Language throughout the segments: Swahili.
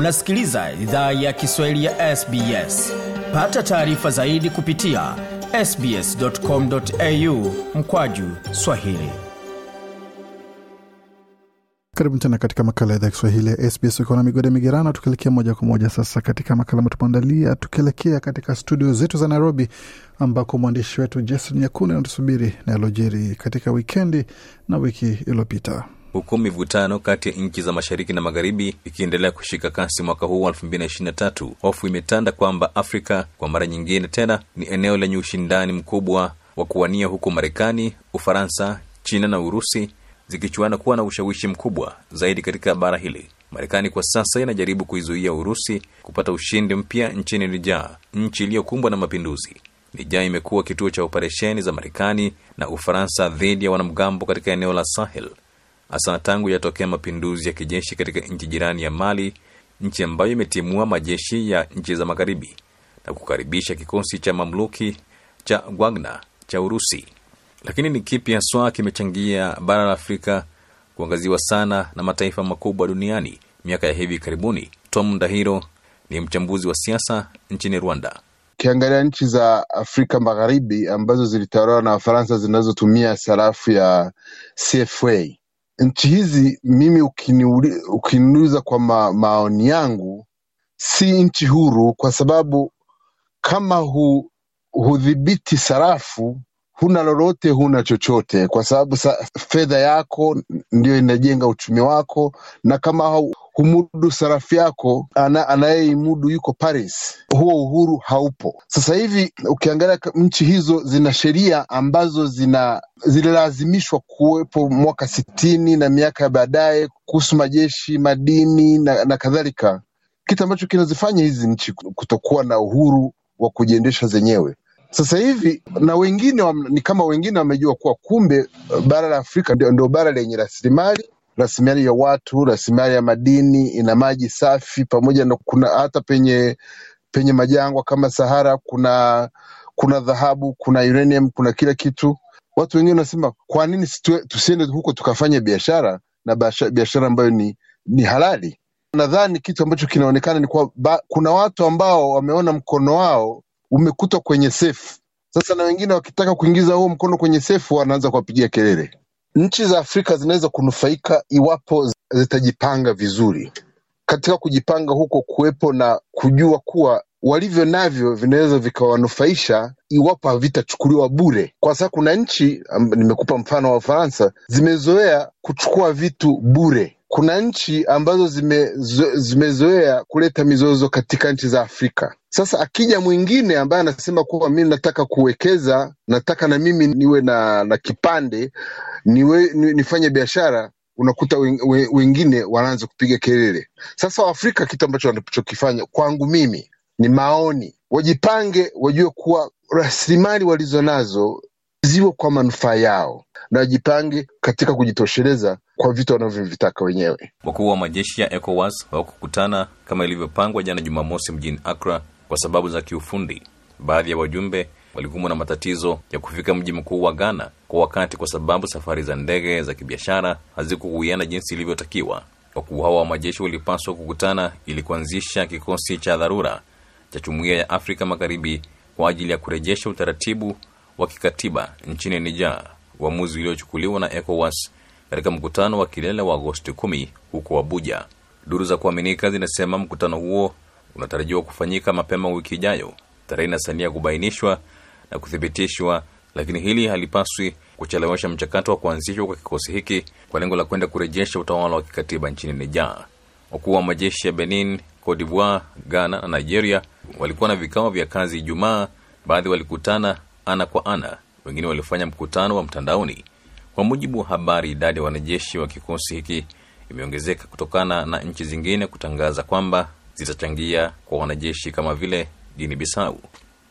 unasikiliza idhaa ya kiswahili ya sbs pata taarifa zaidi kupitia sbscomau mkwaju swahili. Karibu tena katika makala ya idhaa kiswahili ya sbs ukiwa na migode migerano tukielekea moja kwa moja sasa katika makala ambayo tukielekea katika studio zetu za nairobi ambako mwandishi wetu jason nyakuni anatusubiri na yalojiri katika wikendi na wiki iliyopita huku mivutano kati ya nchi za mashariki na magharibi ikiendelea kushika kasi mwaka huu wa 2023 hofu imetanda kwamba afrika kwa mara nyingine tena ni eneo lenye ushindani mkubwa wa kuwania huku marekani ufaransa china na urusi zikichuana kuwa na ushawishi mkubwa zaidi katika bara hili. Marekani kwa sasa inajaribu kuizuia urusi kupata ushindi mpya nchini nija nchi iliyokumbwa na mapinduzi. Nijaa imekuwa kituo cha operesheni za marekani na ufaransa dhidi ya wanamgambo katika eneo la sahel hasa tangu yatokea mapinduzi ya kijeshi katika nchi jirani ya mali nchi ambayo imetimua majeshi ya nchi za magharibi na kukaribisha kikosi cha mamluki cha wagner cha urusi. Lakini ni kipi haswa kimechangia bara la afrika kuangaziwa sana na mataifa makubwa duniani? Miaka ya hivi karibuni tom ndahiro ni mchambuzi wa siasa nchini rwanda. Ukiangalia nchi za afrika magharibi ambazo zilitawaliwa na wafaransa zinazotumia sarafu ya cfa nchi hizi mimi ukiniuli- ukiniuliza kwa ma, maoni yangu si nchi huru kwa sababu kama hu, hudhibiti sarafu huna lolote huna chochote. Kwa sababu sa, fedha yako ndio inajenga uchumi wako na kama humudu sarafu yako ana, anayeimudu yuko paris. Huo uhuru haupo. Sasa hivi ukiangalia nchi hizo zina sheria ambazo zina zililazimishwa kuwepo mwaka sitini na miaka ya baadaye kuhusu majeshi madini na, na kadhalika. Kitu ambacho kinazifanya hizi nchi kutokuwa na uhuru wa kujiendesha zenyewe. Sasa hivi na wengine wa, ni kama wengine wamejua kuwa kumbe eh, bara la Afrika ndio, ndio bara lenye rasilimali rasilimali ya watu, rasilimali ya madini, ina maji safi, pamoja na kuna hata penye penye majangwa kama Sahara kuna kuna dhahabu, kuna uranium, kuna kila kitu. Watu wengine wanasema kwa nini tusiende huko tukafanya biashara na biashara ambayo ni ni halali. Nadhani kitu ambacho kinaonekana ni kwa ba, kuna watu ambao wameona mkono wao umekutwa kwenye sefu. Sasa na wengine wakitaka kuingiza huo mkono kwenye sefu wanaanza kuwapigia kelele. Nchi za Afrika zinaweza kunufaika iwapo zitajipanga vizuri. Katika kujipanga huko, kuwepo na kujua kuwa walivyo navyo vinaweza vikawanufaisha iwapo havitachukuliwa bure, kwa sababu kuna nchi nimekupa mfano wa Ufaransa zimezoea kuchukua vitu bure. Kuna nchi ambazo zimezo, zimezoea kuleta mizozo katika nchi za Afrika. Sasa akija mwingine ambaye anasema kuwa mi nataka kuwekeza, nataka na mimi niwe na, na kipande niwe, ni, nifanye biashara unakuta wengine wanaanza kupiga kelele. Sasa Waafrika kitu ambacho wanachokifanya kwangu mimi ni maoni, wajipange, wajue kuwa rasilimali walizonazo ziwe kwa manufaa yao, na wajipange katika kujitosheleza kwa vitu wanavyovitaka wenyewe. wakuu wa majeshi ya ecowas hawakukutana kama ilivyopangwa jana jumamosi mjini accra kwa sababu za kiufundi. Baadhi ya wajumbe walikumbwa na matatizo ya kufika mji mkuu wa ghana kwa wakati kwa sababu safari za ndege za kibiashara hazikuhuiana jinsi ilivyotakiwa. Wakuu hao wa majeshi walipaswa kukutana ili kuanzisha kikosi cha dharura cha jumuiya ya afrika magharibi kwa ajili ya kurejesha utaratibu wa kikatiba nchini niger. Uamuzi uliochukuliwa na ecowas katika mkutano wa kilele wa agosti 10 huko abuja. Duru za kuaminika zinasema mkutano huo unatarajiwa kufanyika mapema wiki ijayo. Tarehe inasalia kubainishwa na kuthibitishwa lakini hili halipaswi kuchelewesha mchakato wa kuanzishwa kwa kikosi hiki kwa lengo la kwenda kurejesha utawala wa kikatiba nchini niger. Wakuu wa majeshi ya benin cote ghana na nigeria walikuwa na vikao vya kazi ijumaa. Baadhi walikutana ana kwa ana wengine walifanya mkutano wa mtandaoni. Kwa mujibu wa habari idadi ya wanajeshi wa kikosi hiki imeongezeka kutokana na nchi zingine kutangaza kwamba zitachangia kwa wanajeshi kama vile guini bisau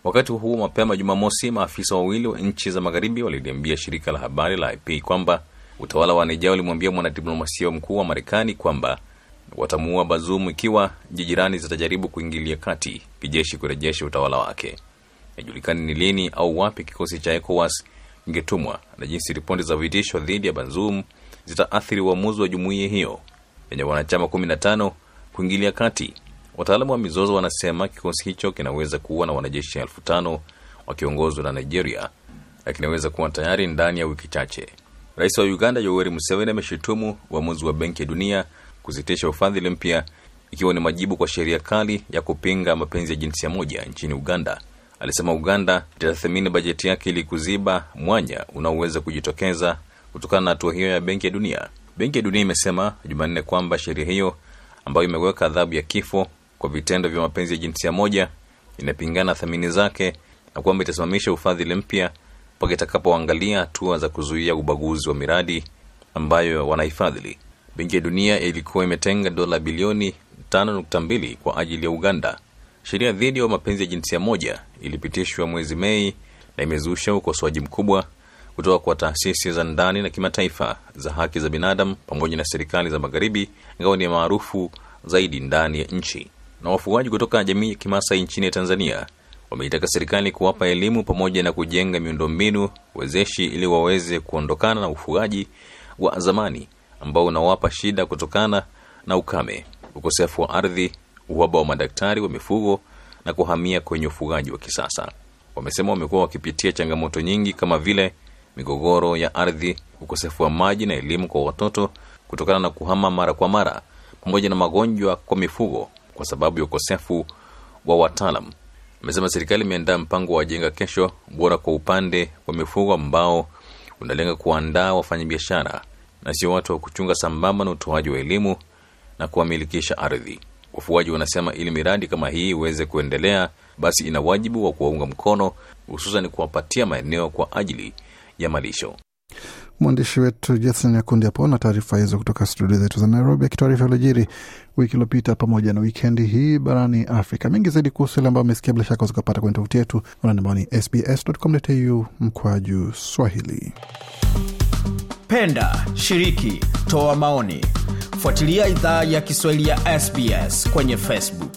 wakati huu mapema jumamosi maafisa wawili wa nchi za magharibi waliliambia shirika la habari la ip kwamba utawala wa nija ulimwambia mwanadiplomasia mkuu wa marekani kwamba watamuua bazumu ikiwa nchi jirani zitajaribu kuingilia kati kijeshi kurejesha utawala wake haijulikani ni lini au wapi kikosi cha ecowas ingetumwa na jinsi ripoti za vitisho dhidi ya Bazoum zitaathiri uamuzi wa jumuiya hiyo yenye wanachama 15 kuingilia kati. Wataalamu wa mizozo wanasema kikosi hicho kinaweza kuwa na wanajeshi elfu tano wakiongozwa na Nigeria na kinaweza kuwa tayari ndani ya wiki chache. Rais wa Uganda Yoweri Museveni ameshutumu uamuzi wa Benki ya Dunia kusitisha ufadhili mpya ikiwa ni majibu kwa sheria kali ya kupinga mapenzi ya jinsia moja nchini Uganda. Alisema Uganda itatathmini bajeti yake ili kuziba mwanya unaoweza kujitokeza kutokana na hatua hiyo ya Benki ya Dunia. Benki ya Dunia imesema Jumanne kwamba sheria hiyo ambayo imeweka adhabu ya kifo kwa vitendo vya mapenzi ya jinsia moja inapingana na thamini zake na kwamba itasimamisha ufadhili mpya mpaka itakapoangalia hatua za kuzuia ubaguzi wa miradi ambayo wanahifadhili. Benki ya Dunia ilikuwa imetenga dola bilioni 5.2 kwa ajili ya Uganda. Sheria dhidi ya mapenzi ya jinsia moja ilipitishwa mwezi Mei na imezusha ukosoaji mkubwa kutoka kwa taasisi za ndani na kimataifa za haki za binadamu pamoja na serikali za magharibi, ingawa ni maarufu zaidi ndani ya nchi. Na wafugaji kutoka jamii ya Kimasai nchini Tanzania wameitaka serikali kuwapa elimu pamoja na kujenga miundombinu wezeshi ili waweze kuondokana na ufugaji wa zamani ambao unawapa shida kutokana na ukame, ukosefu wa ardhi, uhaba wa madaktari wa mifugo na kuhamia kwenye ufugaji wa kisasa. Wamesema wamekuwa wakipitia changamoto nyingi kama vile migogoro ya ardhi, ukosefu wa maji na elimu kwa watoto kutokana na kuhama mara kwa mara, pamoja na magonjwa kwa mifugo kwa sababu ya ukosefu wa wataalam. Amesema serikali imeandaa mpango wa jenga kesho bora kwa upande wa mifugo ambao unalenga kuandaa wafanyabiashara na sio watu wa kuchunga, sambamba na utoaji wa elimu na kuwamilikisha ardhi. wafuaji wanasema ili miradi kama hii iweze kuendelea, basi ina wajibu wa kuwaunga mkono, hususan kuwapatia maeneo kwa ajili ya malisho. Mwandishi wetu Jason Nyakundi hapo na taarifa hizo kutoka studio zetu za Nairobi, akitaarifa yaliyojiri wiki iliyopita pamoja na wikendi hii barani Afrika. Mengi zaidi kuhusu yale ambayo amesikia, bila shaka uzikapata kwenye tovuti yetu ambao ni sbs.com.au mkwaju Swahili. Penda, shiriki, toa maoni, fuatilia idhaa ya Kiswahili ya SBS kwenye Facebook.